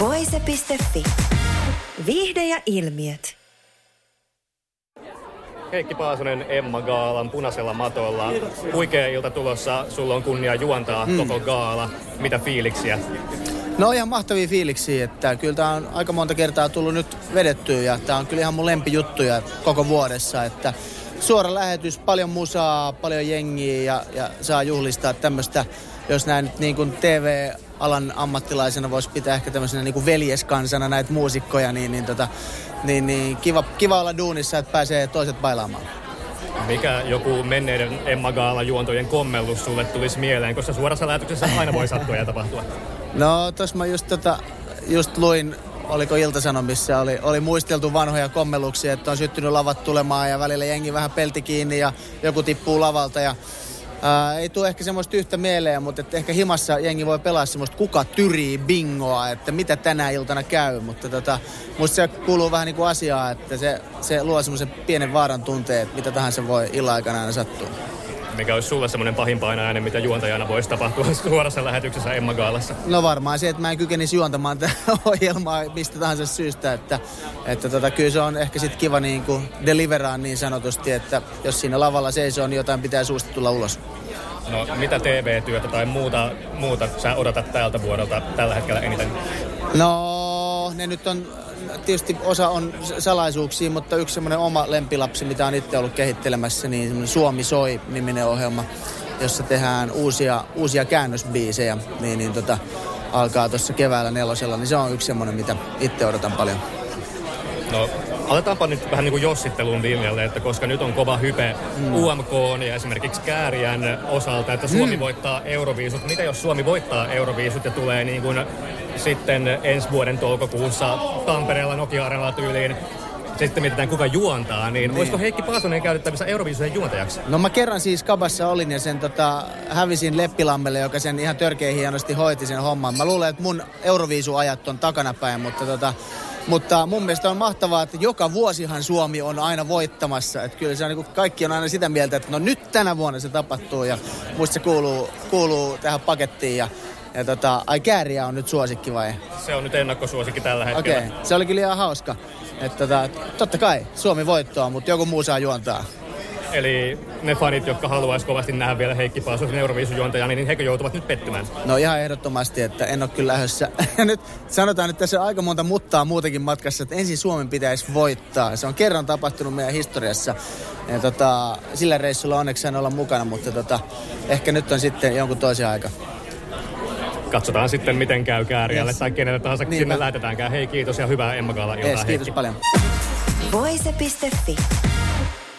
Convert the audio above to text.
Voise.fi. Viihde ja ilmiöt. Heikki Paasonen Emma Gaalan punaisella matolla. Huikea ilta tulossa. Sulla on kunnia juontaa mm. koko gaala. Mitä fiiliksiä? No ihan mahtavia fiiliksiä, että kyllä tämä on aika monta kertaa tullut nyt vedettyä ja tämä on kyllä ihan mun lempijuttuja koko vuodessa, että suora lähetys, paljon musaa, paljon jengiä ja, ja saa juhlistaa tämmöistä, jos näin nyt niin kuin TV-alan ammattilaisena voisi pitää ehkä tämmöisenä niin kuin veljeskansana näitä muusikkoja, niin, niin, tota, niin, niin kiva, kiva olla duunissa, että pääsee toiset bailaamaan. Mikä joku menneiden Emma Gaala juontojen kommellus sulle tulisi mieleen, koska suorassa lähetyksessä aina voi sattua ja tapahtua? No, tuossa mä just, tota, just luin oliko Iltasanomissa, oli, oli muisteltu vanhoja kommelluksia, että on syttynyt lavat tulemaan ja välillä jengi vähän pelti kiinni ja joku tippuu lavalta ja Ää, ei tule ehkä semmoista yhtä mieleen, mutta että ehkä himassa jengi voi pelaa semmoista kuka tyrii bingoa, että mitä tänä iltana käy. Mutta tota, musta se kuuluu vähän niin kuin asiaa, että se, se luo semmoisen pienen vaaran tunteen, että mitä tahansa voi illan aikana aina sattua mikä olisi sulle semmoinen pahin painajainen, mitä juontajana voisi tapahtua suorassa lähetyksessä Emma Gaalassa? No varmaan se, että mä en kykenisi juontamaan tätä ohjelmaa mistä tahansa syystä, että, että tota, kyllä se on ehkä sitten kiva niin kuin deliveraa niin sanotusti, että jos siinä lavalla seisoo, niin jotain pitää suusta tulla ulos. No mitä TV-työtä tai muuta, muuta sä odotat tältä vuodelta tällä hetkellä eniten? No ne nyt on tietysti osa on salaisuuksia, mutta yksi semmoinen oma lempilapsi, mitä on itse ollut kehittelemässä, niin Suomi soi niminen ohjelma, jossa tehdään uusia, uusia käännösbiisejä, niin, niin tota, alkaa tuossa keväällä nelosella, niin se on yksi semmoinen, mitä itse odotan paljon. No, aletaanpa nyt vähän niin kuin jossittelun linjalle, että koska nyt on kova hype mm. UMK ja esimerkiksi Kääriän osalta, että Suomi mm. voittaa Euroviisut. Mitä jos Suomi voittaa Euroviisut ja tulee niin kuin sitten ensi vuoden toukokuussa Tampereella Nokia tyyliin sitten mietitään kuka juontaa, niin, niin. voisiko Heikki Paasonen käytettävissä Euroviisujen juontajaksi? No mä kerran siis Kabassa olin ja sen tota, hävisin Leppilammelle, joka sen ihan törkeä hienosti hoiti sen homman. Mä luulen, että mun Euroviisuajat on takanapäin, mutta tota, mutta mun mielestä on mahtavaa, että joka vuosihan Suomi on aina voittamassa. Että kyllä se on, niin kaikki on aina sitä mieltä, että no nyt tänä vuonna se tapahtuu ja muista se kuuluu, kuuluu tähän pakettiin. Ja ja tota, ai kääriä on nyt suosikki vai? Se on nyt ennakkosuosikki tällä hetkellä. Okei, okay. se oli kyllä ihan hauska. Että tota, totta kai Suomi voittoa, mutta joku muu saa juontaa. Eli ne fanit, jotka haluaisi kovasti nähdä vielä Heikki Paasosen Euroviisujuontaja, niin he joutuvat nyt pettymään. No ihan ehdottomasti, että en ole kyllä lähdössä. Ja nyt sanotaan, että tässä on aika monta muttaa muutenkin matkassa, että ensin Suomen pitäisi voittaa. Se on kerran tapahtunut meidän historiassa. Ja tota, sillä reissulla onneksi en olla mukana, mutta tota, ehkä nyt on sitten jonkun toisen aika katsotaan sitten, miten käy Kääriälle yes. tai kenelle tahansa Niinpä. sinne lähetetäänkään. Hei, kiitos ja hyvää Emma Gaala iltaa, yes, kiitos paljon. Voise.fi.